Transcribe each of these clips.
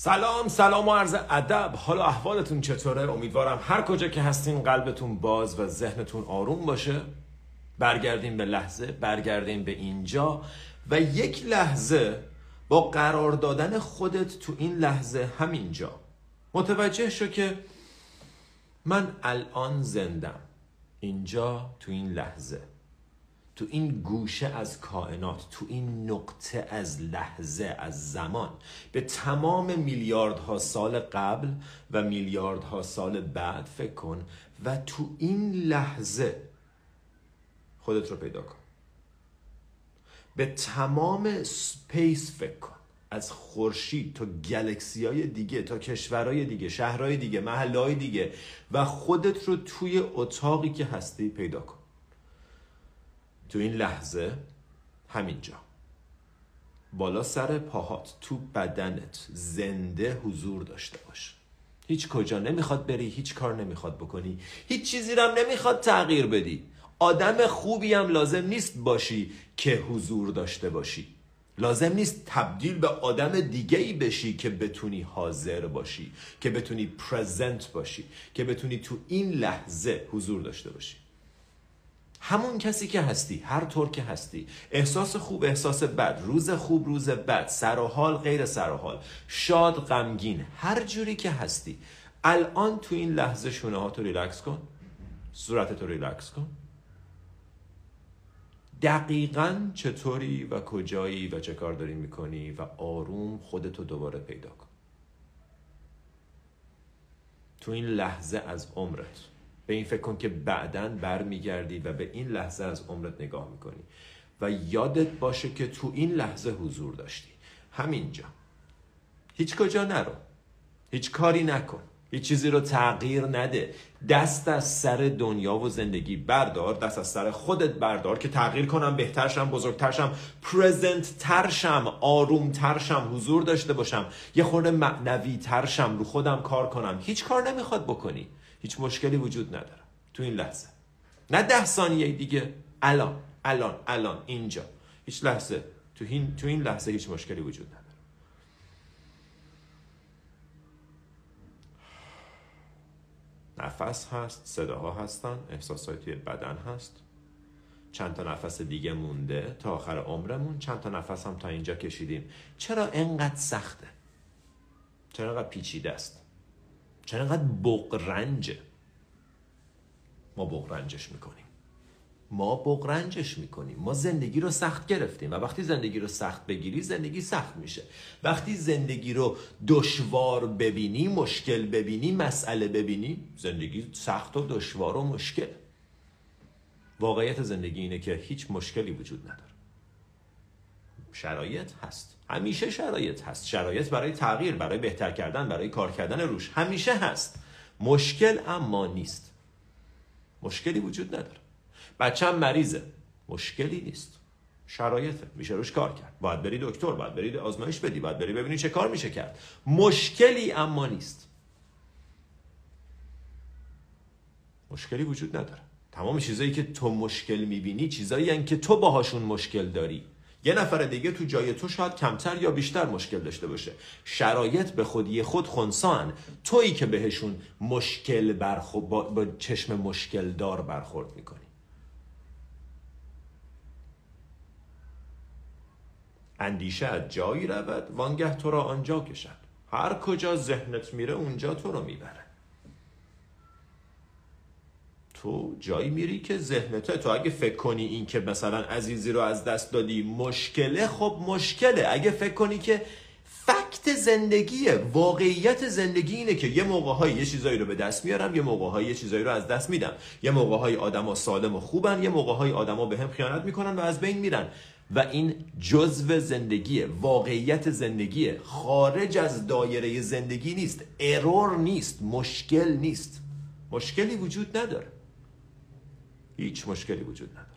سلام سلام و عرض ادب. حالا احوالتون چطوره؟ امیدوارم هر کجا که هستین قلبتون باز و ذهنتون آروم باشه. برگردیم به لحظه برگردیم به اینجا. و یک لحظه با قرار دادن خودت تو این لحظه همینجا. متوجه شو که من الان زندم. اینجا تو این لحظه. تو این گوشه از کائنات تو این نقطه از لحظه از زمان به تمام میلیاردها سال قبل و میلیاردها سال بعد فکر کن و تو این لحظه خودت رو پیدا کن. به تمام سپیس فکر کن. از خورشید تا گلکسی های دیگه تا کشورهای دیگه شهرهای دیگه محلهای دیگه و خودت رو توی اتاقی که هستی پیدا کن. تو این لحظه همینجا. بالا سر پاهات تو بدنت زنده حضور داشته باش. هیچ کجا نمی‌خواد بری هیچ کار نمی‌خواد بکنی. هیچ چیزی رو نمی‌خواد تغییر بدی. آدم خوبی هم لازم نیست باشی که حضور داشته باشی. لازم نیست تبدیل به آدم دیگه ای بشی که بتونی حاضر باشی که بتونی پرزنت باشی که بتونی تو این لحظه حضور داشته باشی. همون کسی که هستی هر طور که هستی. احساس خوب احساس بد. روز خوب روز بد. سر و حال غیر سر و حال. شاد غمگین. هر جوری که هستی. الان تو این لحظه شونه ها تو ریلکس کن. صورت تو ریلکس کن. دقیقا چطوری و کجایی و چه کار داری می‌کنی و آروم خودتو دوباره پیدا کن. تو این لحظه از عمرت. به این فکر کن که بعدا برمیگردی و به این لحظه از عمرت نگاه می‌کنی. و یادت باشه که تو این لحظه حضور داشتی. همینجا. هیچ کجا نرو. هیچ کاری نکن. هیچ چیزی رو تغییر نده. دست از سر دنیا و زندگی بردار. دست از سر خودت بردار که تغییر کنم بهترشم بزرگترشم پرزنت ترشم آروم ترشم حضور داشته باشم. یه خورده معنوی ترشم رو خودم کار کنم. هیچ کار نمی‌خواد بکنی. هیچ مشکلی وجود نداره. تو این لحظه. نه ده ثانیه دیگه. الان الان الان اینجا. هیچ لحظه. تو این, تو این لحظه هیچ مشکلی وجود نداره. نفس هست صداها هستن احساسات توی بدن هست. چند تا نفس دیگه مونده تا آخر عمرمون. چند تا نفس هم تا اینجا کشیدیم. چرا انقدر سخته؟ چرا انقدر پیچیده است؟ چرا انقدر بغرنجه ما بغرنجش می‌کنیم. ما بغرنجش می‌کنیم. ما زندگی رو سخت گرفتیم و وقتی زندگی رو سخت بگیری زندگی سخت میشه. وقتی زندگی رو دشوار ببینی مشکل ببینی مسئله ببینی زندگی سخت و دشوار و مشکل. واقعیت زندگی اینه که هیچ مشکلی وجود نداره. شرایط هست. همیشه شرایط هست. شرایط برای تغییر برای بهتر کردن برای کار کردن روش همیشه هست. مشکل اما نیست. مشکلی وجود نداره. بچم مریضه. مشکلی نیست. شرایطه. میشه روش کار کرد. باید بری دکتر باید بری آزمایش بدی باید بری ببینی چه کار میشه کرد. مشکلی اما نیست. مشکلی وجود نداره. تمام چیزایی که تو مشکل می‌بینی چیزایی که تو باهاشون مشکل داری. یه نفر دیگه تو جای تو شاید کمتر یا بیشتر مشکل داشته باشه. شرایط به خودی خود خونسان. تویی که بهشون مشکل برخو... با... با چشم مشکل دار برخورد می‌کنی. اندیشه از جایی رود وانگه تو را آنجا کشد. هر کجا ذهنت میره اونجا تو رو می‌بره. تو جایی میری که ذهنته تو اگه فکر کنی این که مثلا عزیزی رو از دست دادی مشکله خب مشکله. اگه فکر کنی که فکت زندگیه واقعیت زندگی اینه که یه موقع یه چیزایی رو به دست میارم یه موقع یه چیزایی رو از دست میدم. یه موقع های آدما سالم و خوبن یه موقع های آدما به هم خیانت می‌کنن و از بین میرن. و این جزو زندگیه واقعیت زندگیه. خارج از دایره زندگی نیست ارور نیست مشکل نیست. مشکلی وجود نداره. هیچ مشکلی وجود نداره.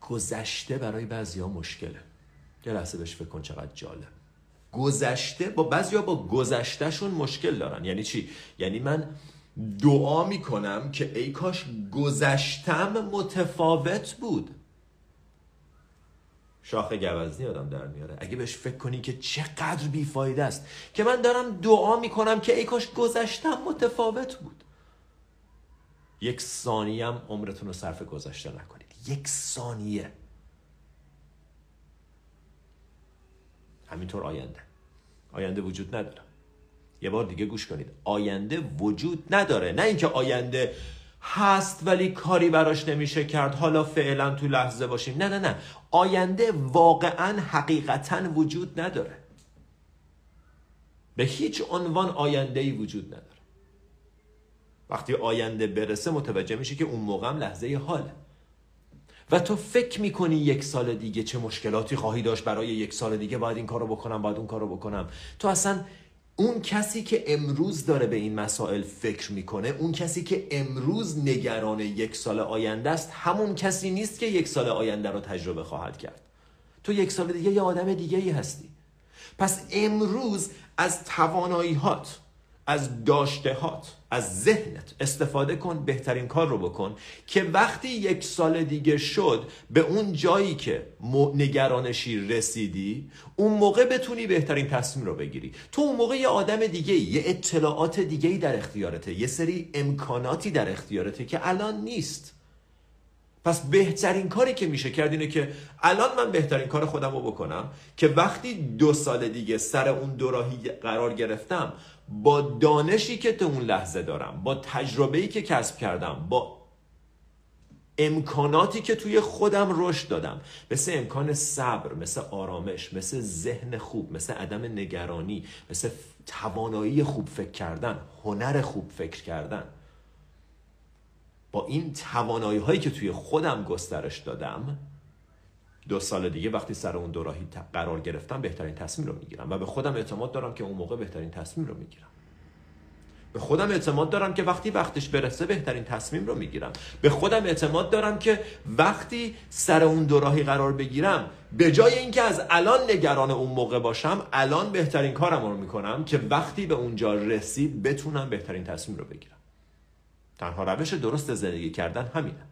گذشته برای بعضیا مشکله. یه لحظه بهش فکر کن چقدر جالب. گذشته با بعضیا با گذشتهشون مشکل دارن. یعنی چی؟ یعنی من دعا می‌کنم که ای کاش گذشتم متفاوت بود. شاخ گوزنی آدم در میاره. اگه بهش فکر کنی که چقدر بیفایده است. که من دارم دعا می‌کنم که ای کاش گذشتم متفاوت بود. یک ثانیه هم عمرتون رو صرف گذشته نکنید. یک ثانیه. همینطور آینده. آینده وجود نداره. یه بار دیگه گوش کنید. آینده وجود نداره. نه اینکه آینده هست ولی کاری براش نمیشه کرد. حالا فعلا تو لحظه باشیم. نه نه نه. آینده واقعا حقیقتا وجود نداره. به هیچ عنوان آینده ای وجود نداره. وقتی آینده برسه متوجه میشه که اون موقع هم لحظه حاله و تو فکر می‌کنی یک سال دیگه چه مشکلاتی خواهی داشت؟ برای یک سال دیگه باید این کارو بکنم باید اون کارو بکنم. تو اصلا اون کسی که امروز داره به این مسائل فکر می‌کنه اون کسی که امروز نگران یک سال آینده است همون کسی نیست که یک سال آینده رو تجربه خواهد کرد. تو یک سال دیگه یه آدم دیگه ای هستی. پس امروز از تواناییهات از داشتهات از ذهنت استفاده کن بهترین کار رو بکن که وقتی یک سال دیگه شد به اون جایی که نگرانشی رسیدی اون موقع بتونی بهترین تصمیم رو بگیری. تو اون موقع یه آدم دیگه یه اطلاعات دیگه در اختیارته یه سری امکاناتی در اختیارته که الان نیست. پس بهترین کاری که میشه کرد اینه که الان من بهترین کار خودم رو بکنم که وقتی دو سال دیگه سر اون دوراهی قرار گرفتم با دانشی که تو اون لحظه دارم با تجربه‌ای که کسب کردم با امکاناتی که توی خودم رشد دادم. مثل امکان صبر مثل آرامش مثل ذهن خوب مثل عدم نگرانی مثل توانایی خوب فکر کردن هنر خوب فکر کردن. با این توانایی هایی که توی خودم گسترش دادم دو سال دیگه وقتی سر اون دوراهی قرار گرفتم بهترین تصمیم رو می‌گیرم و به خودم اعتماد دارم که اون موقع بهترین تصمیم رو می‌گیرم. به خودم اعتماد دارم که وقتی وقتش برسه بهترین تصمیم رو می‌گیرم. به خودم اعتماد دارم که وقتی سر اون دوراهی قرار بگیرم به جای اینکه از الان نگران اون موقع باشم الان بهترین کارم رو می‌کنم که وقتی به اونجا رسید بتونم بهترین تصمیم رو بگیرم. تنها روش درست زندگی کردن همینه.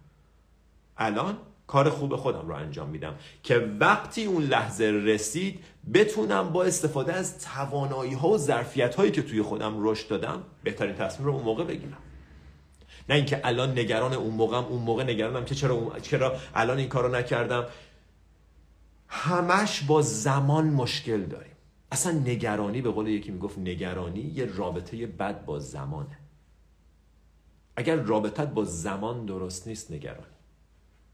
الان کار خوب خودم رو انجام میدم که وقتی اون لحظه رسید بتونم با استفاده از توانایی ها و ظرفیت هایی که توی خودم رشد دادم بهترین تصمیم رو اون موقع بگیرم. نه اینکه الان نگران اون موقعم اون موقع نگرانم که چرا چرا الان این کارو نکردم. همش با زمان مشکل داریم. اصلا نگرانی به قول یکی می‌گفت نگرانی یه رابطه بد با زمانه. اگر رابطت با زمان درست نیست نگرانی.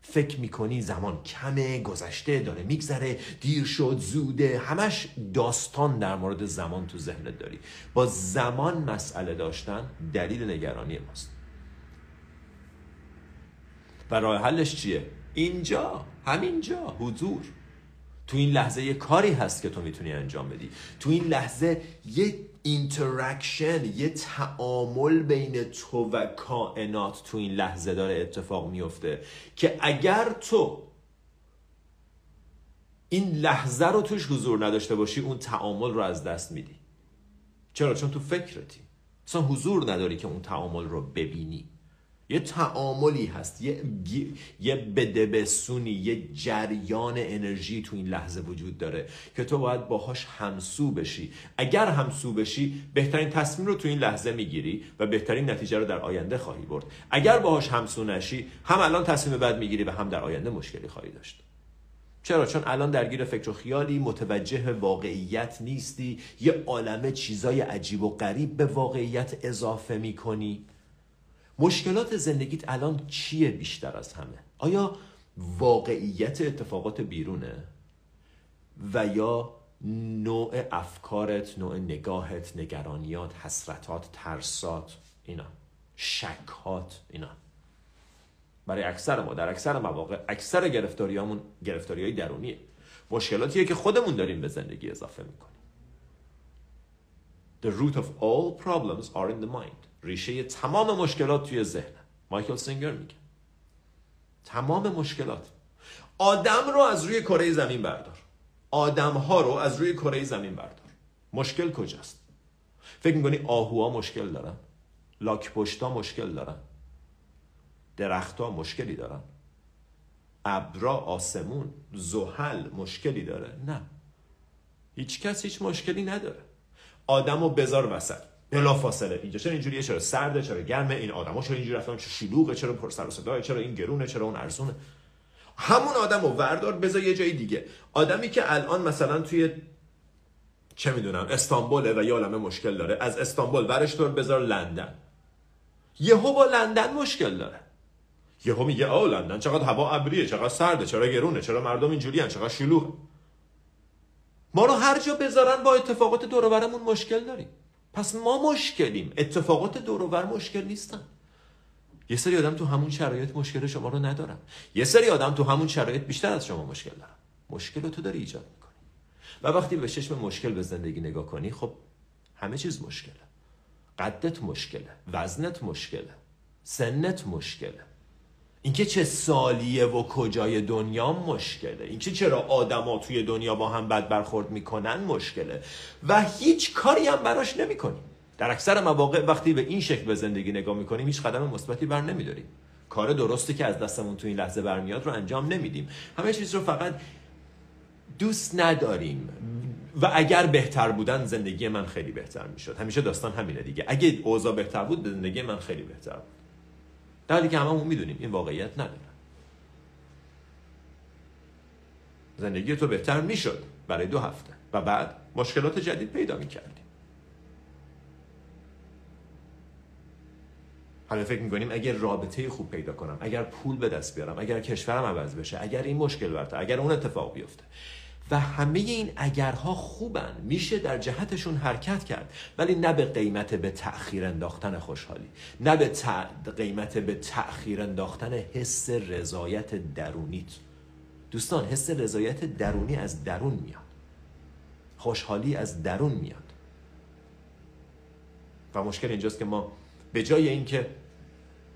فکر می‌کنی زمان کمه گذشته داره میگذره دیر شد زوده همش داستان در مورد زمان تو ذهنت داری. با زمان مسئله داشتن دلیل نگرانی ماست. و راه حلش چیه؟ اینجا همینجا حضور. تو این لحظه یه کاری هست که تو می‌تونی انجام بدی. تو این لحظه یه interaction یه تعامل بین تو و کائنات تو این لحظه داره اتفاق میفته که اگر تو این لحظه رو توش حضور نداشته باشی اون تعامل رو از دست میدی. چرا؟ چون تو فکرتی. اصلا حضور نداری که اون تعامل رو ببینی. یه تعاملی هست یه, یه بده‌بستونی یه جریان انرژی تو این لحظه وجود داره که تو باید باهاش همسو بشی. اگر همسو بشی بهترین تصمیم رو تو این لحظه می‌گیری و بهترین نتیجه رو در آینده خواهی برد. اگر باهاش همسو نشی هم الان تصمیم بد می‌گیری و هم در آینده مشکلی خواهی داشت. چرا؟ چون الان درگیر فکر و خیالی متوجه واقعیت نیستی یه عالمه چیزای عجیب و غریب به واقعیت اضافه می‌کنی. مشکلات زندگیت الان چیه بیشتر از همه؟ آیا واقعیت اتفاقات بیرونه؟ و یا نوع افکارت نوع نگاهت نگرانیات حسرتات ترسات اینا شکات اینا. برای اکثر ما در اکثر مواقع اکثر گرفتاریامون گرفتاری های درونیه. مشکلاتیه که خودمون داریم به زندگی اضافه می‌کنیم. The root of all problems are in the mind. ریشه تمام مشکلات توی ذهن مایکل سینگر میگه. تمام مشکلات. آدم رو از روی کره زمین بردار. آدم ها رو از روی کره زمین بردار. مشکل کجاست؟ فکر می‌کنی آهوها مشکل دارن؟ لاک پشتا مشکل دارن؟ درختها مشکلی دارن؟ ابرا آسمون زحل مشکلی داره؟ نه. هیچ کس هیچ مشکلی نداره. آدمو بذار وسط. بلا فاصله اینجا چرا اینجوریه؟ چرا سرده؟ چرا گرمه این آدما چرا اینجوری رفتن؟ چرا شلوغه؟ چرا پر سر و صداه؟ چرا این گرونه؟ چرا اون ارزونه؟ همون آدمو وردار بذار یه جای دیگه. آدمی که الان مثلا توی چه می‌دونم استانبوله و یه مشکل داره از استانبول ورش طور بذار لندن. یهو با لندن مشکل داره. یهو میگه آو لندن چقدر هوا ابریه چقدر سرده چرا گرونه چرا مردم اینجوریان چقدر شلوغ ما رو هر جا بذارن با اتفاقات دور برمون مشکل داریم. پس ما مشکلیم. اتفاقات دور بر مشکل نیستن. یه سری آدم تو همون شرایط مشکل شما رو ندارن. یه سری آدم تو همون شرایط بیشتر از شما مشکل دارن. مشکل رو تو داری ایجاد می‌کنی. و وقتی به چشم مشکل به زندگی نگاه کنی خب همه چیز مشکله. قدت مشکله. وزنت مشکله. سنت مشکله. اینکه چه سالیه و کجای دنیا مشکله. اینکه چرا آدما توی دنیا با هم بد برخورد می‌کنن مشکله. و هیچ کاری هم براش نمی‌کنیم. در اکثر مواقع وقتی به این شکل به زندگی نگاه می‌کنیم هیچ قدم مثبتی بر نمیداریم. کار درستی که از دستمون تو این لحظه برمیاد رو انجام نمیدیم. همه چیز رو فقط دوست نداریم. و اگر بهتر بودن زندگی من خیلی بهتر می‌شد. همیشه داستان همینه دیگه. اگه اوضاع بهتر بود زندگی من خیلی بهتر بود. در حالی که هممون می‌دونیم این واقعیت نداره. زندگی تو بهتر می‌شد برای دو هفته و بعد مشکلات جدید پیدا می‌کردیم. حالا فکر می‌کنیم اگر رابطه خوب پیدا کنم اگر پول به دست بیارم اگر کشورم عوض بشه اگر این مشکل برته اگر اون اتفاق بیفته و همه این اگرها خوبن. میشه در جهتشون حرکت کرد. ولی نه به قیمت به تأخیر انداختن خوشحالی. نه به قیمت به تأخیر انداختن حس رضایت درونیت دوستان حس رضایت درونی از درون میاد. خوشحالی از درون میاد. و مشکل اینجاست که ما به جای اینکه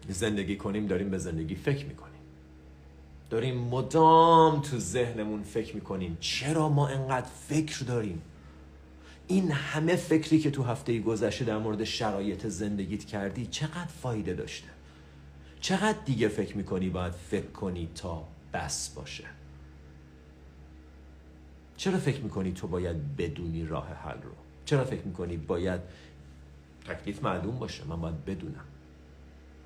زندگی کنیم داریم به زندگی فکر می‌کنیم. داریم مدام تو ذهنمون فکر می‌کنیم چرا ما انقدر فکر داریم؟ این همه فکری که تو هفته گذشته در مورد شرایط زندگیت کردی چقدر فایده داشته؟ چقدر دیگه فکر می‌کنی باید فکر کنی تا بس باشه؟ چرا فکر می‌کنی تو باید بدونی راه حل رو؟ چرا فکر می‌کنی باید تکلیف معلوم باشه؟ من باید بدونم.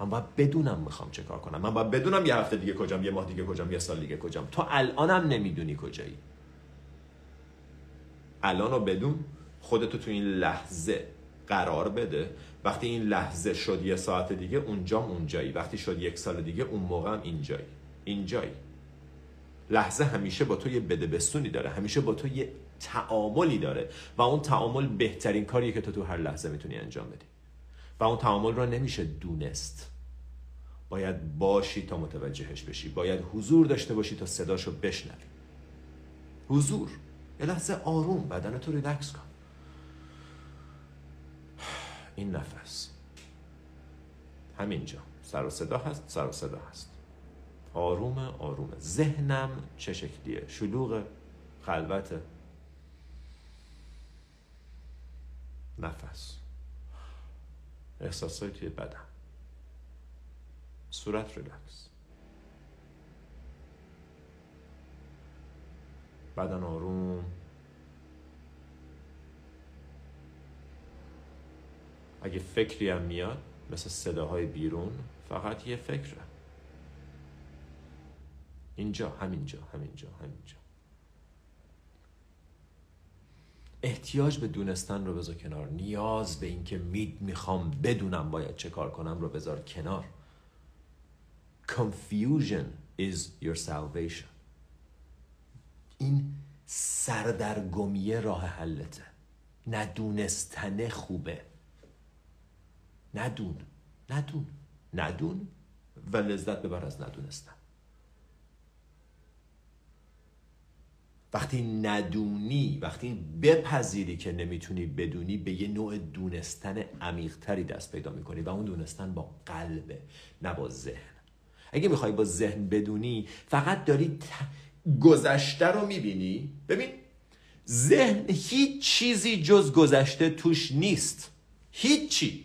من باید بدونم می‌خوام چه کار کنم. من باید بدونم یه هفته دیگه کجام یه ماه دیگه کجام یه سال دیگه کجام. تو الانم نمی‌دونی کجایی. الان رو بدون خودتو تو این لحظه قرار بده. وقتی این لحظه شد یه ساعت دیگه اونجام اونجایی. وقتی شد یک سال دیگه اون موقع هم اینجایی. اینجایی. لحظه همیشه با تو یه بده بستونی داره. همیشه با تو یه تعاملی داره. و اون تعامل بهترین کاریه که تو تو هر لحظه می‌تونی انجام بدی. و اون تعامل رو نمیشه دونست. باید باشی تا متوجهش بشی. باید حضور داشته باشی تا صداشو بشنوی. حضور. یه لحظه آروم بدن تو ریلکس کن. این نفس. همینجا. سر و صدا هست سر و صدا هست. آرومه آرومه ذهنم چه شکلیه؟ شلوغ خلوت. نفس. احساسای توی بدن. صورت ریلکس. بدن آروم. اگه فکری هم میاد مثل صداهای بیرون فقط یه فکره. اینجا همینجا همینجا همینجا. احتیاج به دونستن رو بذار کنار. نیاز به اینکه مید می‌خوام بدونم باید چه کار کنم رو بذار کنار. Confusion is your salvation. این سردرگمیه راه حلته. ندونستن خوبه. ندون. ندون. ندون. و لذت ببر از ندونستن. وقتی ندونی وقتی بپذیری که نمی‌تونی بدونی به یه نوع دونستن عمیقتری دست پیدا می‌کنی و اون دونستن با قلبه نه با ذهن. اگه می‌خوای با ذهن بدونی فقط داری گذشته رو می‌بینی. ببین ذهن هیچ چیزی جز گذشته توش نیست. هیچی.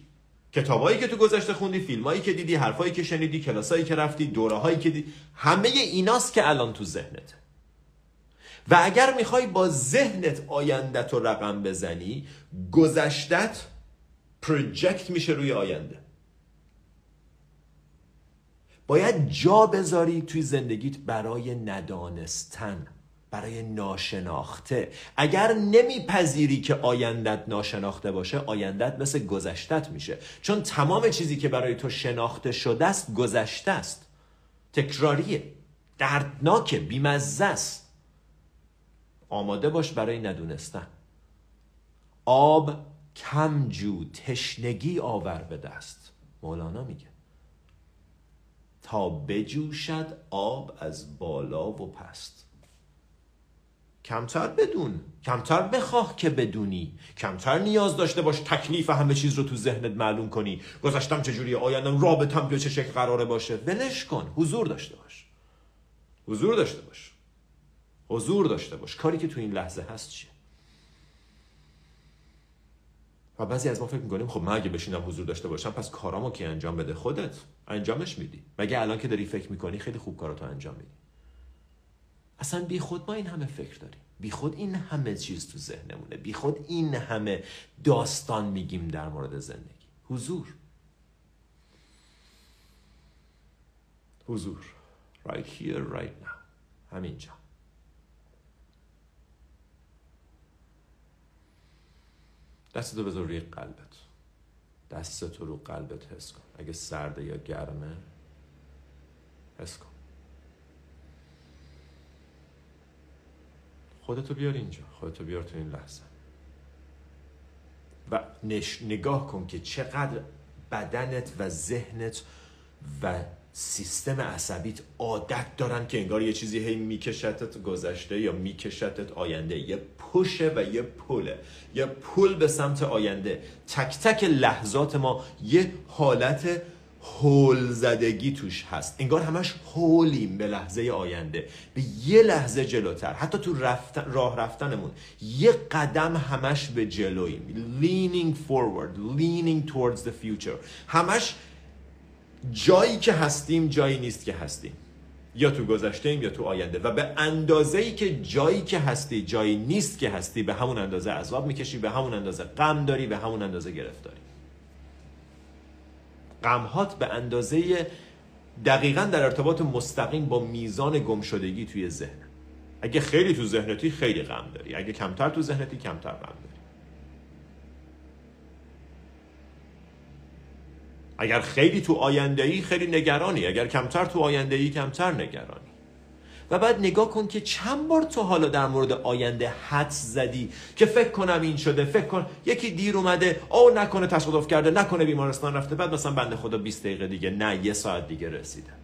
کتابایی که تو گذشته خوندی فیلمایی که دیدی حرفایی که شنیدی کلاسایی که رفتی دوره هایی که دیدی همه ایناست که الان تو ذهنته و اگر می‌خوای با ذهنت آیندت رو رقم بزنی گذشتت پروژکت میشه روی آینده. باید جا بذاری توی زندگیت برای ندانستن برای ناشناخته. اگر نمیپذیری که آیندت ناشناخته باشه آیندت مثل گذشتت میشه. چون تمام چیزی که برای تو شناخته شده است گذشته است. تکراریه. دردناکه بیمزه است. آماده باش برای ندونستن. آب کم جو تشنگی آور به دست. مولانا میگه. تا بجوشد آب از بالا و پست. کمتر بدون کمتر بخواه که بدونی. کمتر نیاز داشته باش تکلیف همه چیز رو تو ذهنت معلوم کنی. گذشتم چجوری آیندم رابطم به چه شکل قراره باشه. ولش کن حضور داشته باش. حضور داشته باش. حضور داشته باش. کاری که تو این لحظه هست چیه؟ و بعضی از ما فکر می‌کنیم خب من اگه بشینم حضور داشته باشم پس کارامو که انجام بده؟ خودت. انجامش میدی. مگه الان که داری فکر می‌کنی خیلی خوب کاراتو انجام میدی. اصلا بی خود ما این همه فکر داریم. بی خود این همه چیز تو ذهنمونه. بی خود این همه داستان میگیم در مورد زندگی. حضور. حضور. Right here right now. همینجا. دستتو بذار روی قلبت. دستتو رو قلبت حس کن. اگه سرده یا گرمه حس کن. خودتو بیار اینجا. خودتو بیار تو این لحظه. و نش... نگاه کن که چقدر بدنت و ذهنت و سیستم عصبیت عادت دارن که انگار یه چیزی هی میکشتت گذشته یا میکشتت آینده. یه پشه و یه پله یه پول به سمت آینده. تک تک لحظات ما یه حالت هول زدگی توش هست. انگار همش هولیم به لحظه آینده. به یه لحظه جلوتر. حتی تو رفتن، راه رفتنمون یه قدم همش به جلویم. Leaning forward. Leaning towards the future. همش جایی که هستیم جایی نیست که هستیم. یا تو گذشته ایم یا تو آینده. و به اندازه ای که جایی که هستی جایی نیست که هستی به همون اندازه عذاب می‌کشی به همون اندازه غم داری به همون اندازه گرفتاری. غمهات به اندازه دقیقا در ارتباط مستقیم با میزان گمشدگی توی ذهن. اگه خیلی تو ذهنتی خیلی غم داری. اگه کمتر تو ذهنتی کمتر غم داری. اگر خیلی تو آینده ای خیلی نگرانی اگر کمتر تو آینده ای کمتر نگرانی. و بعد نگاه کن که چند بار تو حالا در مورد آینده حدس زدی که فکر کنم این شده فکر کن یکی دیر اومده او نکنه تصادف کرده نکنه بیمارستان رفته بعد مثلا بنده خدا 20 دقیقه دیگه نه یه ساعت دیگه رسیده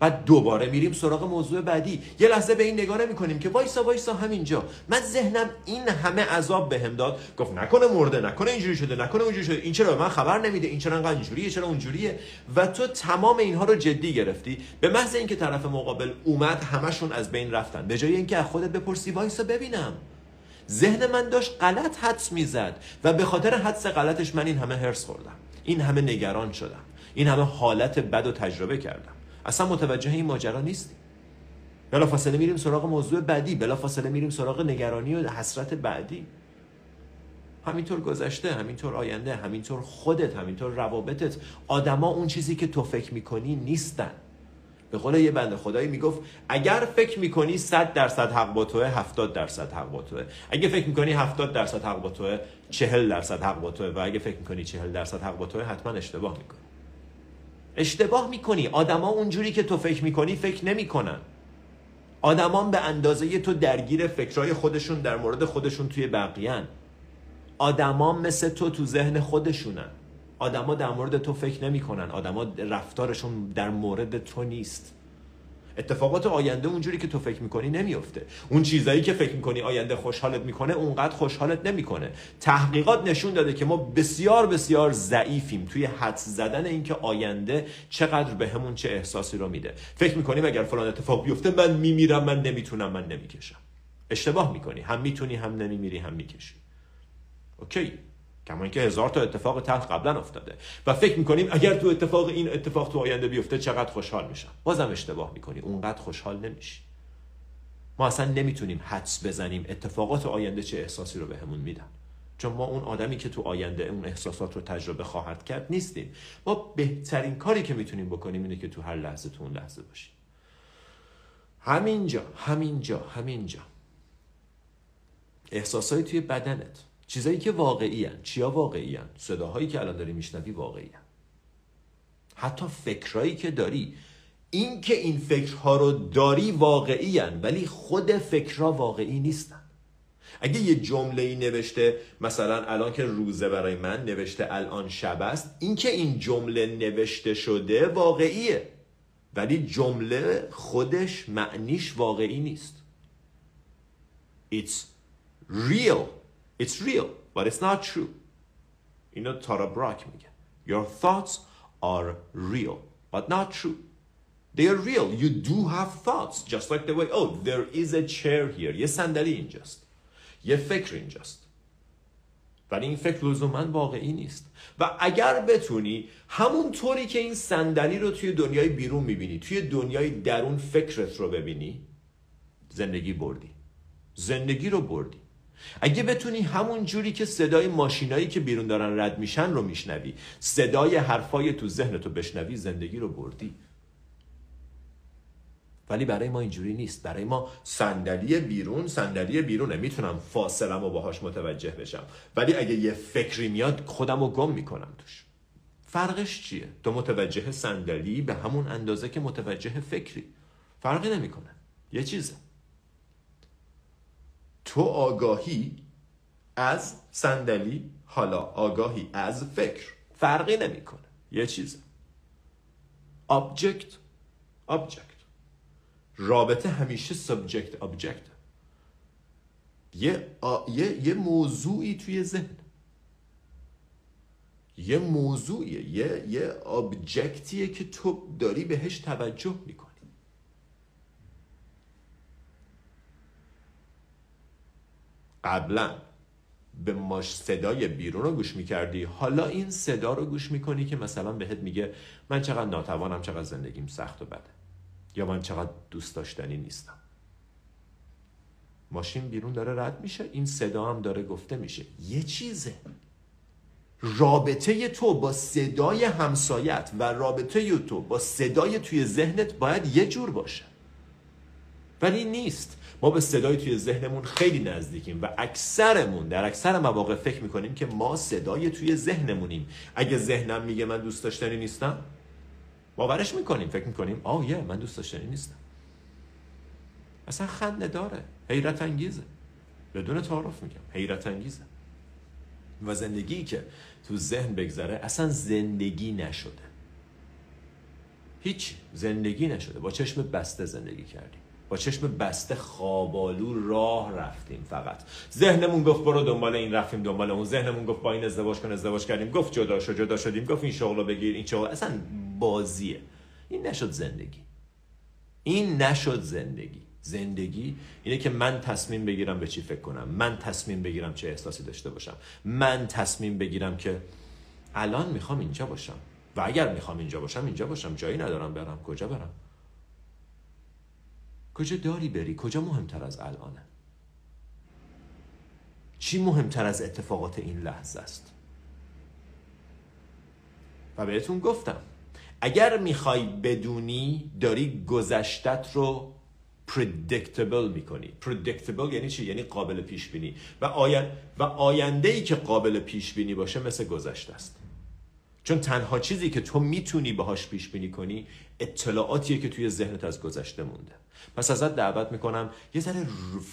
بعد دوباره میریم سراغ موضوع بعدی. یه لحظه به این نگاه نمی کنیم که وایسا وایسا همینجا. من ذهنم این همه عذاب بهم داد. گفت نکنه مرده نکنه اینجوری شده نکنه اونجوری شده. این چرا من خبر نمیده؟ این چرا انقدر اینجوریه؟ چرا اونجوریه؟ و تو تمام اینها رو جدی گرفتی. به محض اینکه طرف مقابل اومد همشون از بین رفتن. به جای اینکه از خودت بپرسی وایسا ببینم. ذهن من داشت غلط حدس می‌زد و به خاطر حدس غلطش من این همه هرس خوردم. این همه نگران شدم. این همه حالت بد و تجربه کردم. اصلا متوجه این ماجرا نیستیم بلا فاصله میریم سراغ موضوع بعدی بلا فاصله میریم سراغ نگرانی و حسرت بعدی. همینطور گذشته همینطور آینده همینطور خودت همینطور روابطت. آدما اون چیزی که تو فکر می‌کنی نیستن. به قول یه بنده خدایی می‌گفت اگر فکر می‌کنی 100 درصد حق با توه 70 درصد حق با توه. اگه فکر می‌کنی 70 درصد حق با توه 40 درصد حق با توه. و اگه فکر می‌کنی 40 درصد حق با توه حتما اشتباه می‌کنی. اشتباه می‌کنی. آدما اونجوری که تو فکر می‌کنی فکر نمی‌کنن. آدمان به اندازه تو درگیر فکرهای خودشون در مورد خودشون توی بقیان آدما مثل تو تو ذهن خودشونن. آدما در مورد تو فکر نمی‌کنن. آدما رفتارشون در مورد تو نیست. اتفاقات آینده اونجوری که تو فکر می‌کنی نمیفته اون چیزایی که فکر می‌کنی آینده خوشحالت می‌کنه اونقدر خوشحالت نمی‌کنه. تحقیقات نشون داده که ما بسیار بسیار ضعیفیم توی حدس زدن اینکه آینده چقدر به همون چه احساسی رو میده. فکر می‌کنیم اگر فلان اتفاق بیفته من میمیرم من نمی‌تونم من نمی‌کشم. اشتباه می‌کنی. هم می‌تونی هم نمیمیری هم می‌کشی. اوکی؟ کما اینکه هزار تا اتفاق تلخ قبلا افتاده. و فکر می‌کنیم اگر تو اتفاق این اتفاق تو آینده بیفته چقدر خوشحال میشم. بازم اشتباه می‌کنی. اونقدر خوشحال نمیشی. ما اصلا نمی‌تونیم حدس بزنیم اتفاقات آینده چه احساسی رو بهمون به میدن. چون ما اون آدمی که تو آینده اون احساسات رو تجربه خواهد کرد نیستیم. ما بهترین کاری که می‌تونیم بکنیم اینه که تو هر لحظه تو اون لحظه باشیم. همینجا همینجا همینجا. احساسایی توی بدنت. چیزایی که واقعی هن. چیا واقعی هن؟ صداهایی که الان داری میشنوی واقعی هن. حتی فکرایی که داری این که این فکرها رو داری واقعی هن. ولی خود فکرها واقعی نیستن اگه یه جمله ای نوشته مثلا الان که روزه برای من نوشته الان شب است این که این جمله نوشته شده واقعیه ولی جمله خودش معنیش واقعی نیست It's real It's real but it's not true. اینو تارا براک میگه Your thoughts are real but not true. They are real. You do have thoughts just like the way Oh there is a chair here. یه صندلی اینجاست یه فکر اینجاست ولی این فکر لزوما واقعی نیست. و اگر بتونی همون طوری که این صندلی رو توی دنیای بیرون می‌بینی توی دنیای درون فکرت رو ببینی زندگی بردی. زندگی رو بردی. اگه بتونی همون جوری که صدای ماشینایی که بیرون دارن رد میشن رو میشنوی صدای حرفای تو ذهنتو بشنوی زندگی رو بردی. ولی برای ما اینجوری نیست. برای ما صندلی بیرون صندلی بیرونه. می‌تونم فاصلم و باهاش متوجه بشم. ولی اگه یه فکری میاد خودم رو گم می‌کنم توش. فرقش چیه؟ تو متوجه صندلی به همون اندازه که متوجه فکری. فرقی نمی‌کنه. یه چیزه. تو آگاهی از صندلی حالا آگاهی از فکر. فرقی نمی‌کنه. یه چیزه. Object object. رابطه همیشه subject object یه, یه،, یه موضوعی توی ذهن. یه موضوعیه. یه یه object یه که تو داری بهش توجه می‌کنی. قبلا به ماش صدای بیرون رو گوش می‌کردی. حالا این صدا رو گوش می‌کنی که مثلا بهت میگه من چقدر ناتوانم چقدر زندگیم سخت و بده. یا من چقدر دوست داشتنی نیستم. ماشین بیرون داره رد میشه این صدا هم داره گفته میشه. یه چیزه. رابطه تو با صدای همسایت و رابطه تو با صدای توی ذهنت باید یه جور باشه. ولی نیست. ما به صدای توی ذهنمون خیلی نزدیکیم و اکثرمون در اکثر مواقع فکر می‌کنیم که ما صدای توی ذهنمونیم. اگه ذهنم میگه من دوست داشتنی نیستم باورش می‌کنیم فکر می‌کنیم آه یه من دوست داشتنی نیستم. اصلا خنده داره حیرت انگیزه. بدون تعارف میگم حیرت انگیزه. و زندگی که تو ذهن بگذره اصلا زندگی نشده. هیچ زندگی نشده. با چشم بسته زندگی کردیم. با چشم بسته خوابالو راه رفتیم فقط. ذهنمون گفت برو دنبال این رفتیم دنبال اون. ذهنمون گفت با این ازدواج کن ازدواج کردیم. گفت جدا شد جدا شدیم. گفت این شغل رو بگیر این شغل اصلا بازیه. این نشد زندگی. این نشد زندگی. زندگی اینه که من تصمیم بگیرم به چی فکر کنم. من تصمیم بگیرم چه احساسی داشته باشم. من تصمیم بگیرم که الان می‌خوام اینجا باشم. و اگر می‌خوام اینجا باشم اینجا باشم. جایی ندارم برم. کجا برم؟ کجا داری بری؟ کجا مهمتر از الانه؟ چی مهمتر از اتفاقات این لحظه است؟ و بهتون گفتم اگر می‌خوای بدونی داری گذشتت رو predictable می‌کنی. predictable یعنی چی؟ یعنی قابل پیش بینی و, آین... و آینده که قابل پیش بینی باشه مثل گذشته است. چون تنها چیزی که تو می‌تونی باهاش پیش بینی کنی اطلاعاتیه که توی ذهنت از گذشته مونده. پس ازت دعوت می‌کنم یه ذره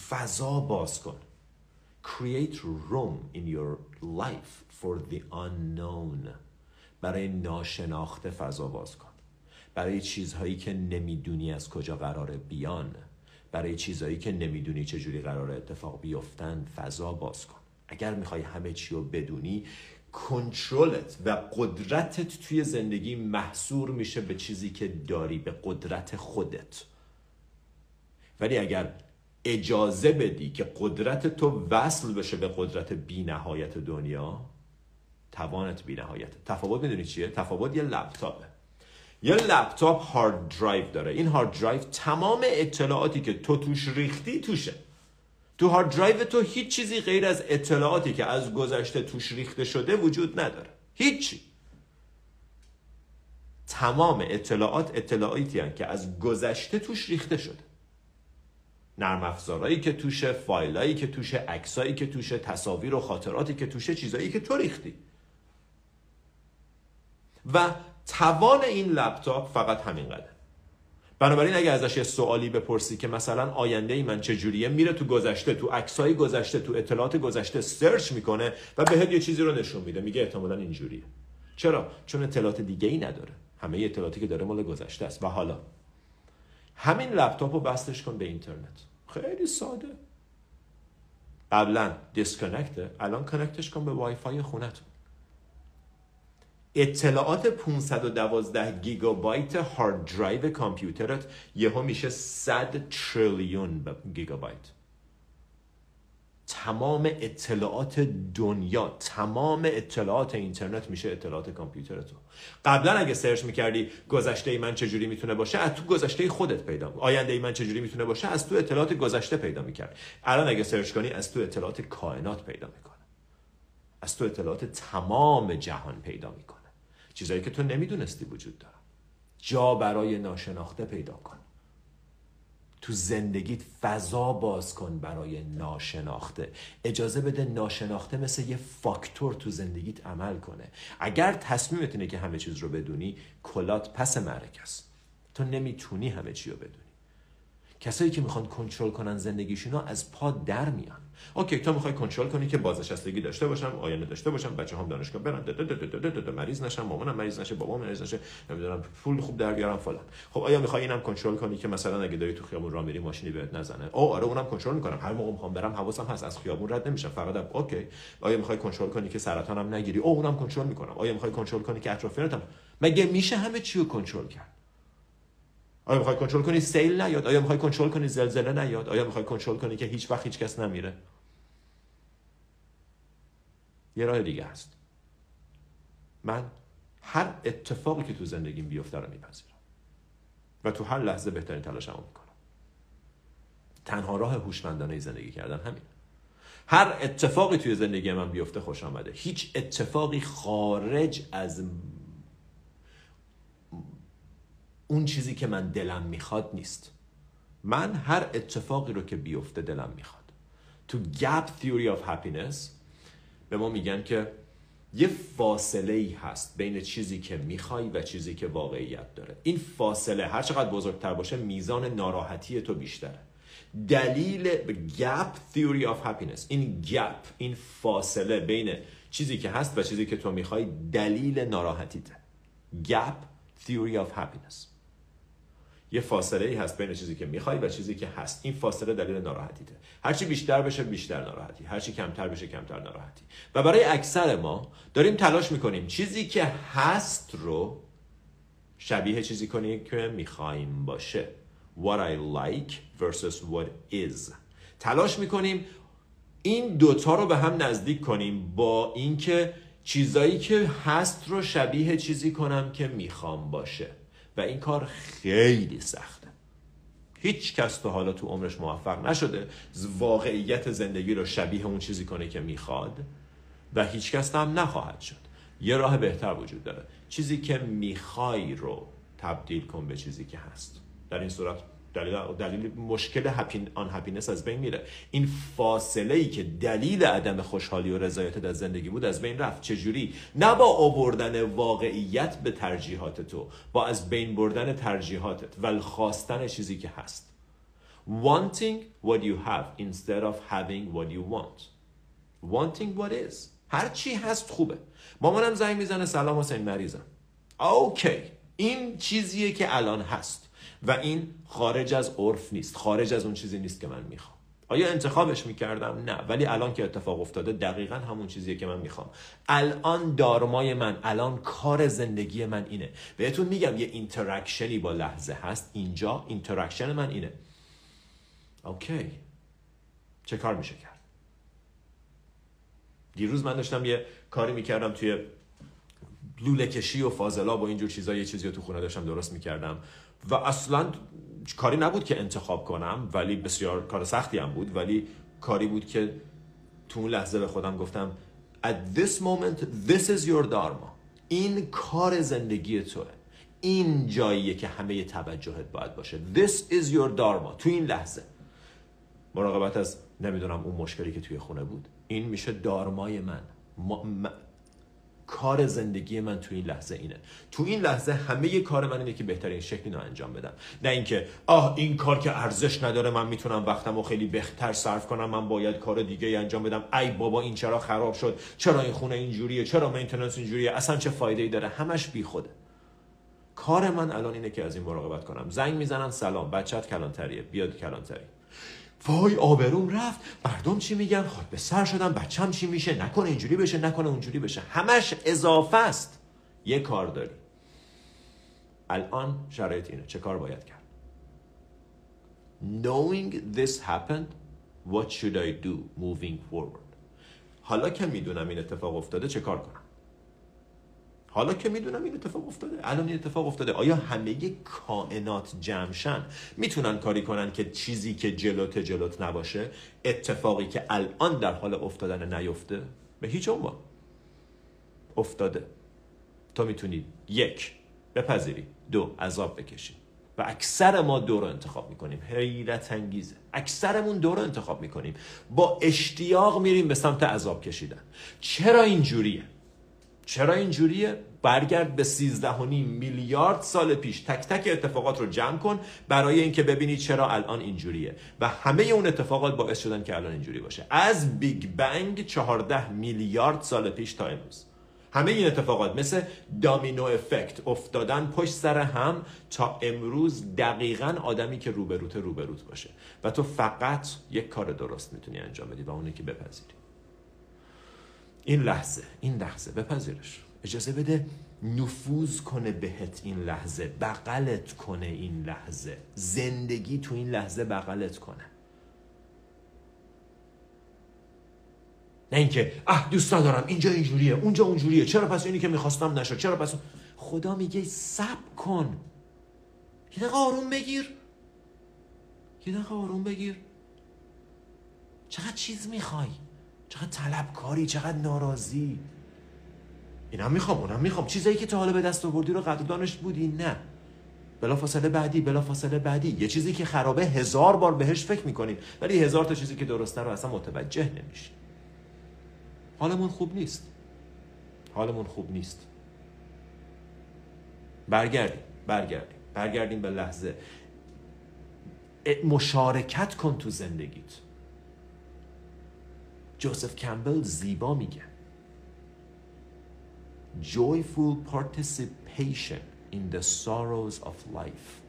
فضا باز کن. Create room in your life for the unknown. برای ناشناخته فضا باز کن. برای چیزهایی که نمی‌دونی از کجا قراره بیان. برای چیزهایی که نمی‌دونی چجوری قراره اتفاق بیفتن فضا باز کن. اگر می‌خوای همه چی رو بدونی کنترلت و قدرتت توی زندگی محصور میشه به چیزی که داری به قدرت خودت. ولی اگر اجازه بدی که قدرت تو وصل بشه به قدرت بی نهایت دنیا توانت بی نهایت تفاوت می‌دونی چیه؟ تفاوت یه لپتاپه. یه لپتاپ hard drive داره. این hard drive تمام اطلاعاتی که تو توش ریختی توشه. تو hard drive تو هیچ چیزی غیر از اطلاعاتی که از گذشته توش ریخته شده وجود نداره. هیچی. تمام اطلاعات اطلاعاتی هن که از گذشته توش ریخته شده. نرم افزارهایی که توشه فایلایی که توشه عکسایی که توشه تصاویر و خاطراتی که توشه چیزایی که تو ریختی. و توان این لپتاپ فقط همین قدر. بنابراین اگه ازش یه سوالی بپرسی که مثلا آینده ای من چجوریه میره تو گذشته تو عکسای گذشته تو اطلاعات گذشته search می‌کنه و بهت یه چیزی رو نشون میده. میگه احتمالا اینجوریه. چرا؟ چون اطلاعات دیگه ای نداره. همه اطلاعاتی که داره مال گذشته است. و حالا همین لپتاپ رو بستش کن به اینترنت. خیلی ساده. قبلا disconnect ه الان connect ش کن به وای فای خونتون اطلاعات 512 گیگابایت hard drive کامپیوترت یهو میشه 100 تریلیون گیگابایت. تمام اطلاعات دنیا تمام اطلاعات اینترنت میشه اطلاعات کامپیوتر تو قبلا اگه search می‌کردی گذشته ای من چجوری می‌تونه باشه از تو گذشته خودت پیدا آینده ای من چجوری می‌تونه باشه از تو اطلاعات گذشته پیدا می‌کرد. الان اگه search کنی از تو اطلاعات کائنات پیدا می‌کنه. از تو اطلاعات تمام جهان پیدا می‌کنه. چیزایی که تو نمی‌دونستی وجود داره. جا برای ناشناخته پیدا کن. تو زندگیت فضا باز کن برای ناشناخته. اجازه بده ناشناخته مثل یه فاکتور تو زندگیت عمل کنه. اگر تصمیمت اینه که همه چیز رو بدونی کلات پس معرکه است. تو نمی‌تونی همه چی رو بدونی. کسایی که می‌خوان کنترل کنن زندگیشون از پا در میان. okay تو می‌خوای کنترل کنی که بازنشستگی داشته باشم آینده داشته باشم بچه هم دانشگاه برن. مریض نشم مامانم مریض نشه بابام مریض نشه نمی‌دونم پول خوب در بیارم فلان. خب آیا می‌خوای اینم کنترل کنی که مثلا اگه داری تو خیابون راه میری ماشینی بهت نزنه؟ او آره اونم کنترل می‌کنم. هر موقع می‌خوام برم حواسم هست از خیابون رد نمیشم. فقط okay. آیا می‌خوای کنترل کنی که سرطانم نگیری؟ او اونم کنترل می‌کنم. آیا می‌خوای کنترل کنی که اطرافیانتم؟ مگه میشه همه چی رو کنترل کرد؟ آیا می‌خوای کنترل کنی سیل نیاد؟ آیا می‌خوای کنترل کنی زلزله نیاد؟ آیا می‌خوای کنترل کنی که هیچ وقت هیچ کس نمیره؟ یه راه دیگه هست من هر اتفاقی که تو زندگیم بیفته رو میپذیرم. و تو هر لحظه بهترین تلاشمو می‌کنم. تنها راه هوشمندانه زندگی کردن همین. هر اتفاقی توی زندگی من بیفته خوش آمده. هیچ اتفاقی خارج از اون چیزی که من دلم می‌خواد نیست. من هر اتفاقی رو که بیفته دلم می‌خواد. تو gap theory of happiness به ما میگن که یه فاصله ای هست بین چیزی که می‌خوای و چیزی که واقعیت داره. این فاصله هر چقدر بزرگتر باشه میزان ناراحتی تو بیشتره. دلیل gap theory of happiness این gap این فاصله بین چیزی که هست و چیزی که تو می‌خوای دلیل ناراحتیته. Gap theory of happiness. یه فاصله ای هست بین چیزی که می‌خوای و چیزی که هست. این فاصله دلیل ناراحتیته. هرچی بیشتر بشه بیشتر ناراحتی. هرچی کمتر بشه کمتر ناراحتی. و برای اکثر ما داریم تلاش می‌کنیم چیزی که هست رو شبیه چیزی کنیم که می‌خوایم باشه. What I like versus what is. تلاش می‌کنیم این دوتا رو به هم نزدیک کنیم با اینکه چیزایی که هست رو شبیه چیزی کنم که می‌خوام باشه. و این کار خیلی سخته. هیچ کس تو حالا تو عمرش موفق نشده واقعیت زندگی رو شبیه اون چیزی کنه که می‌خواد و هیچ کس هم نخواهد شد. یه راه بهتر وجود داره. چیزی که می‌خوای رو تبدیل کن به چیزی که هست. در این صورت دلیل, دلیل مشکل هپین آن هپینس از بین میره. این فاصله ای که دلیل عدم خوشحالی و رضایت در زندگی بود از بین رفت. چجوری؟ نه با آوردن واقعیت به ترجیحات تو با از بین بردن ترجیحاتت و خواستن چیزی که هست. Wanting what you have instead of having what you want. Wanting what is. هر چی هست خوبه. مامانم زنگ می‌زنه سلام حسین مریضم. okay این چیزیه که الان هست. و این خارج از عرف نیست خارج از اون چیزی نیست که من می‌خوام. آیا انتخابش می‌کردم؟ نه. ولی الان که اتفاق افتاده دقیقا همون چیزیه که من می‌خوام. الان دارمای من الان کار زندگی من اینه. بهتون میگم یه interaction ی با لحظه هست. اینجا interaction من اینه. اوکی. چه کار میشه کرد؟ دیروز من داشتم یه کاری می‌کردم توی لوله کشی و فاضلاب و اینجور چیزا. یه چیزی رو تو خونه داشتم درست می‌کردم. و اصلا کاری نبود که انتخاب کنم ولی بسیار کار سختی هم بود. ولی کاری بود که تو اون لحظه به خودم گفتم at this moment this is your dharma. این کار زندگی توه. این جاییه که همه توجهت باید باشه. This is your dharma. تو این لحظه. مراقبت از نمی‌دونم اون مشکلی که توی خونه بود. این میشه دارمای من. کار زندگی من تو این لحظه اینه. تو این لحظه همه کار من اینه که بهترین شکلی رو انجام بدم. نه اینکه آه این کار که ارزش نداره من می‌تونم وقتم رو خیلی بهتر صرف کنم من باید کار دیگه انجام بدم. ای بابا این چرا خراب شد؟ چرا این خونه اینجوریه؟ چرا maintenance اینجوریه؟ اصلا چه فایده ای داره؟ همش بیخوده. کار من الان اینه که از این مراقبت کنم. زنگ می‌زنن سلام بچت کلانتریه بیاد کلانتری. وای آبروم رفت. مردم چی میگن؟ خود به سر شدم بچم چی میشه؟ نکنه اینجوری بشه نکنه اونجوری بشه. همش اضافه است. یه کار داری. الان شرایط اینه. چه کار باید کرد؟ Knowing this happened what should I do moving forward? حالا که می‌دونم این اتفاق افتاده چه کار کنم؟ حالا که می‌دونم این اتفاق افتاده. الان این اتفاق افتاده. آیا همه کائنات جمشن می‌تونن کاری کنن که چیزی که جلوت جلوت نباشه اتفاقی که الان در حال افتادن نیفته؟ به هیچ عنوان. افتاده. تو می‌تونی یک بپذیری. دو عذاب بکشی. و اکثر ما دو رو انتخاب می‌کنیم. حیرت انگیزه. اکثرمون دو رو انتخاب می‌کنیم. با اشتیاق میریم به سمت عذاب کشیدن. چرا اینجوریه؟ چرا اینجوریه؟ برگرد به 13 میلیارد سال پیش. تک تک اتفاقات رو جمع کن برای اینکه ببینی چرا الان اینجوریه. و همه اون اتفاقات باعث شدن که الان اینجوری باشه. از بیگ بنگ 14 میلیارد سال پیش تا امروز. همه این اتفاقات مثل دامینو افکت افتادن پشت سر هم تا امروز دقیقا آدمی که روبروت روبروت باشه. و تو فقط یک کار درست می‌تونی انجام بدی و اونه که بپذیری. این لحظه این لحظه بپذیرش. اجازه بده نفوذ کنه بهت این لحظه بغلت کنه این لحظه. زندگی تو این لحظه بغلت کنه. نه اینکه اه دوست ندارم اینجا اینجوریه اونجا اونجوریه چرا پس اینی که می‌خواستم نشد چرا پس خدا میگه سب کن. یه دقیقه آروم بگیر. یه دقیقه آروم بگیر. چقدر چیز می‌خوای؟ چقدر طلبکاری چقدر ناراضی. اینم می‌خوام اونم می‌خوام. چیزایی که تا حالا به دست آوردی رو قدر دانش بودی نه. بلا فاصله بعدی بلا فاصله بعدی. یه چیزی که خرابه هزار بار بهش فکر می‌کنیم. ولی هزار تا چیزی که درسته رو اصلا متوجه نمیشیم. حالمون خوب نیست. حالمون خوب نیست. برگردیم برگردیم. برگردیم به لحظه. مشارکت کن تو زندگیت. جوزف کمبل زیبا میگه joyful participation in the sorrows of life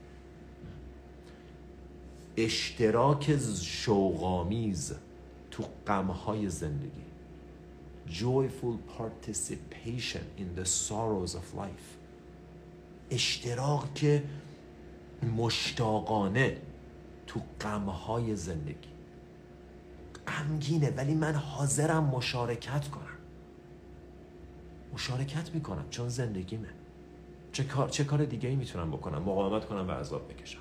اشتراک شوقامیز تو غمهای زندگی joyful participation in the sorrows of life اشتراک مشتاقانه تو غمهای زندگی غمگینه ولی من حاضرم مشارکت کنم. مشارکت می‌کنم چون زندگیمه. چه کار, چه کار دیگه ای می‌تونم بکنم؟ مقاومت کنم و عذاب بکشم.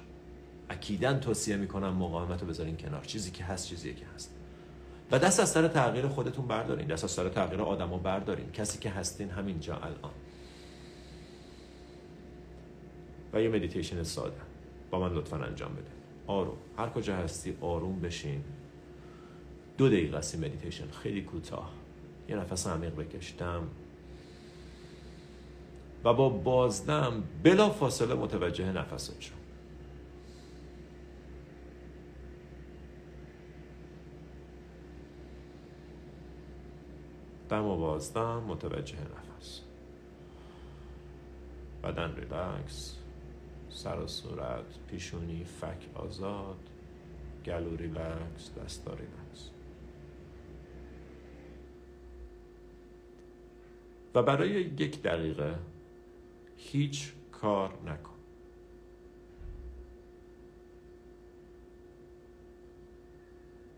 اکیدا توصیه می‌کنم مقاومت رو بذارین کنار. چیزی که هست چیزی که هست. و دست از سر تغییر خودتون بردارین. دست از سر تغییر آدما بردارین. کسی که هستین همینجا الان. و یه مدیتیشن ساده. با من لطفا انجام بده. آروم. هر کجا هستی آروم بشین. دو دقیقه است مدیتیشن خیلی کوتاه. یه نفس عمیق بکش تو. و با بازدم بلافاصله متوجه نفست شو دم و بازدم متوجه نفس. بدن ریلکس. سر و صورت پیشونی فک آزاد. گلو ریلکس دستا ریلکس و برای یک دقیقه هیچ کار نکن.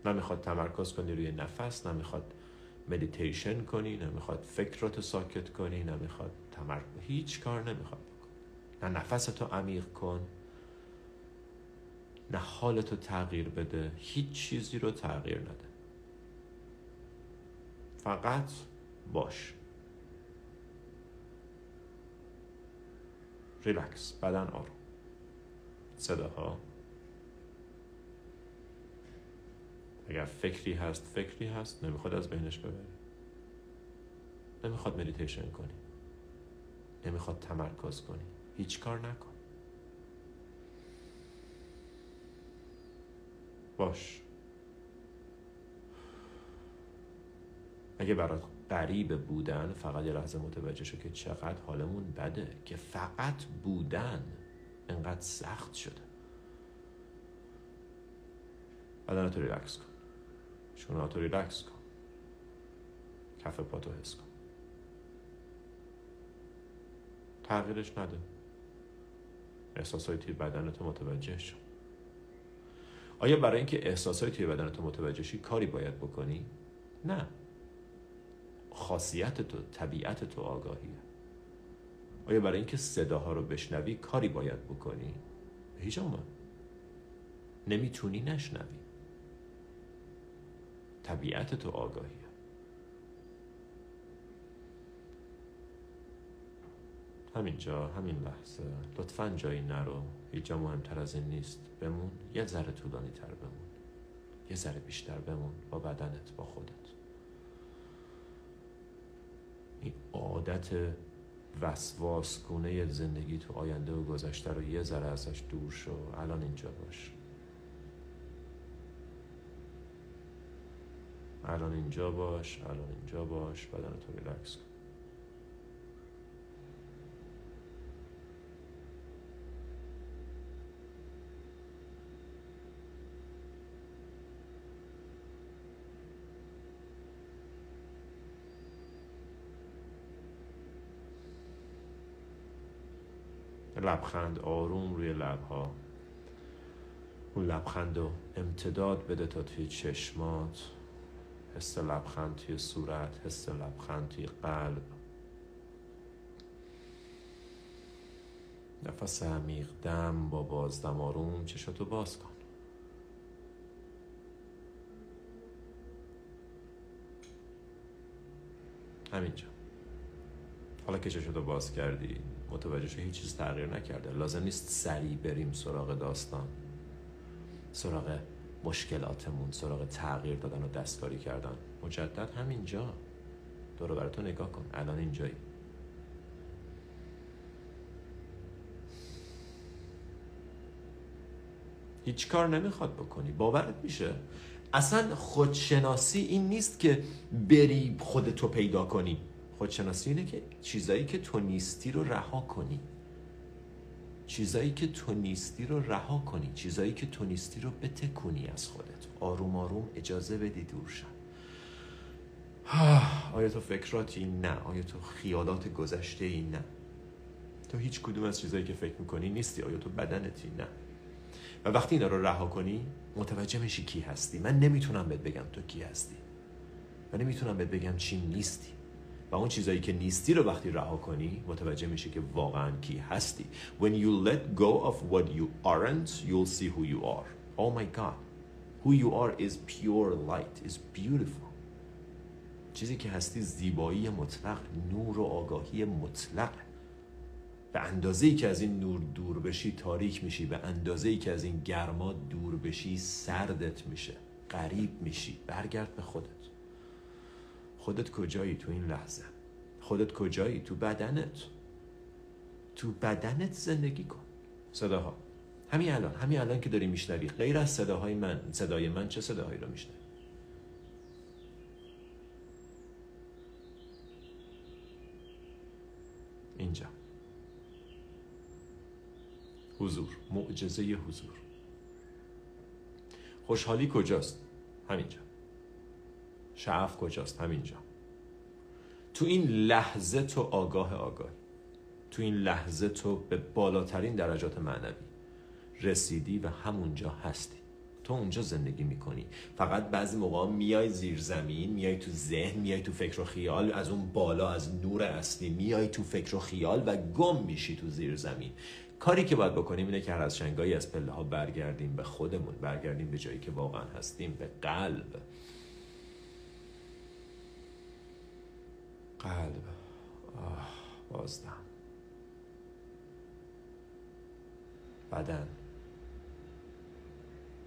نمی‌خواد تمرکز کنی روی نفس نمی‌خواد مدیتیشن کنی نمی‌خواد فکراتو ساکت کنی نمی‌خواد تمرکز هیچ کار نمی‌خواد بکن. نه نفستو عمیق کن نه حالتو تغییر بده هیچ چیزی رو تغییر نده. فقط باش. ریلکس بدن آروم. صداها. اگر فکری هست فکری هست. نمی‌خواد از بینش ببری. نمی‌خواد مدیتیشن کنی. نمی‌خواد تمرکز کنی. هیچ کار نکن. باش. اگه برات غریب بودن فقط یه لحظه متوجه شو که چقدر حالمون بده که فقط بودن انقدر سخت شده. بدن ریلکس کن. شوناتو ریلکس کن. کف پاتو حس کن. تغییرش نده. احساسای توی بدنتو متوجه شو. آیا برای اینکه احساسای توی بدنتو متوجه شی کاری باید بکنی؟ نه. خاصیت تو طبیعت تو آگاهیه آیا برای اینکه صداها رو بشنوی کاری باید بکنی؟ هیچ اومد نمی‌تونی نشنوی. طبیعت تو آگاهیه همینجا همین لحظه. لطفا جایی نرو. هیچ جا مهمتر از این نیست. بمون. یه ذره طولانی تر بمون. یه ذره بیشتر بمون. با بدنت با خودت. این عادت وسواس گونه زندگی تو آینده و گذشته رو یه ذره ازش دور شو. الان اینجا باش. الان اینجا باش الان اینجا باش. بدن تو ریلکس کن. لبخند آروم روی لبها. اون لبخند رو امتداد بده تا توی چشمات. حس لبخند توی صورت حس لبخند توی قلب. نفس عمیق دم با بازدم آروم چشاتو باز کن. همینجا. حالا که چشاتو باز کردی متوجه شو هیچ چیز تغییر نکرده. لازم نیست سریع بریم سراغ داستان. سراغ مشکلاتمون سراغ تغییر دادن و دستکاری کردن. مجدد همینجا. دورو براتون نگاه کن. الان اینجایی. هیچ کار نمی‌خواد بکنی. باورت میشه؟ اصلا خودشناسی این نیست که بری خودتو پیدا کنی. خودشناسی اینه که چیزایی که تو نیستی رو رها کنی. چیزایی که تو نیستی رو رها کنی. چیزایی که تو نیستی رو بتکونی از خودت. آروم آروم اجازه بدی دور شن آیا تو فکراتی نه؟ آیا تو خیالات گذشته ای نه؟ تو هیچ کدوم از چیزایی که فکر می‌کنی نیستی. آیا تو بدنتی نه؟ و وقتی اینا رو رها کنی متوجه میشی کی هستی. من نمی‌تونم بهت بگم تو کی هستی. و نمی‌تونم بهت بگم چی نیستی. و اون چیزایی که نیستی رو وقتی رها کنی متوجه میشه که واقعا کی هستی. When you let go of what you aren't you'll see who you are. Oh my god. Who you are is pure light is beautiful. چیزی که هستی زیبایی مطلق نور و آگاهی مطلق. به اندازه ای که از این نور دور بشی تاریک میشی به اندازه ای که از این گرما دور بشی سردت میشه غریب میشی. برگرد به خودت. خودت کجایی تو این لحظه؟ خودت کجایی تو بدنت؟ تو بدنت زندگی کن. صداها. همین الان همین الان که داری میشنوی. غیر از صداهای من صدای من چه صداهایی رو میشنوی؟ اینجا. حضور. معجزه حضور. خوشحالی کجاست؟ همینجا. شعف کجاست؟ همینجا. تو این لحظه تو آگاه آگاه تو این لحظه تو به بالاترین درجات معنوی رسیدی و همونجا هستی. تو اونجا زندگی می‌کنی. فقط بعضی موقع میای زیر زمین میای تو ذهن میای تو فکر و خیال از اون بالا از نور اصلی میای تو فکر و خیال و گم میشی تو زیر زمین. کاری که باید بکنیم اینه که هر از شنگایی از پله ها برگردیم به خودمون برگردیم به جایی که واقعا هستیم به قلب. قلب. آه بازدم بدن.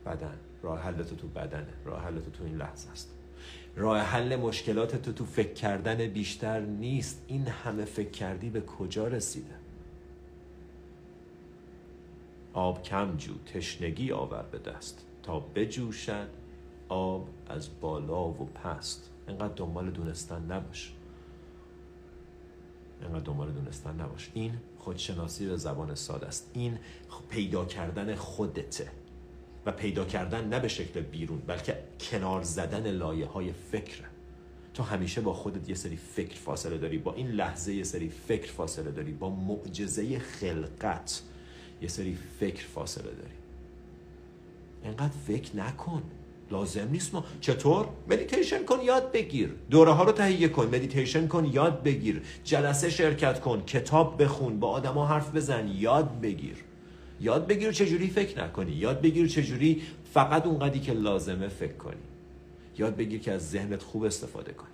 بدن. راه حل تو تو بدنه. راه حل تو تو این لحظه است. راه حل مشکلات تو تو فکر کردن بیشتر نیست. این همه فکر کردی به کجا رسیده؟ آب کم جو تشنگی آور به دست. تا بجوشد آب از بالا و پست. اینقدر دنبال دونستن نباش. اینقدر دنبال دونستن نباش. این خودشناسی به زبان ساده است. این پیدا کردن خودته. و پیدا کردن نه به شکل بیرون بلکه کنار زدن لایه های فکره. تو همیشه با خودت یه سری فکر فاصله داری با این لحظه یه سری فکر فاصله داری با معجزه خلقت یه سری فکر فاصله داری. اینقدر فکر نکن. لازم نیست ما. چطور؟ مدیتیشن کن یاد بگیر. دوره ها رو تهیه کن. مدیتیشن کن یاد بگیر. جلسه شرکت کن. کتاب بخون. با آدما حرف بزن. یاد بگیر. یاد بگیر چجوری فکر نکنی. یاد بگیر چجوری فقط اونقدی که لازمه فکر کنی. یاد بگیر که از ذهنت خوب استفاده کنی.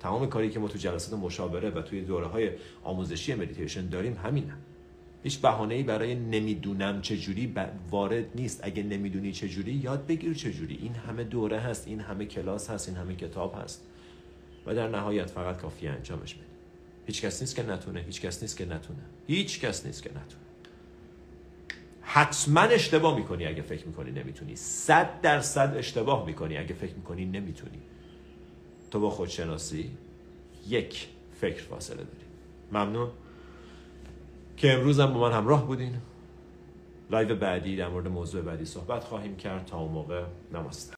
تمام کاری که ما تو جلسات مشاوره و توی دوره های آموزشی مدیتیشن داریم همینه. هیچ بهانه‌ای برای نمی‌دونم چجوری وارد نیست. اگه نمی‌دونی چجوری یاد بگیر چجوری. این همه دوره هست این همه کلاس هست این همه کتاب هست. و در نهایت فقط کافیه انجامش بدی. هیچ کس نیست که نتونه هیچ کس نیست که نتونه. هیچ کس نیست که نتونه. حتما اشتباه می‌کنی اگه فکر می‌کنی نمی‌تونی. صد درصد اشتباه می‌کنی اگه فکر می‌کنی نمی‌تونی. تو با خودشناسی یک فکر فاصله داری. ممنون؟ که امروز هم با من همراه بودین. لایو بعدی در مورد موضوع بعدی صحبت خواهیم کرد. تا اون موقع نماسته.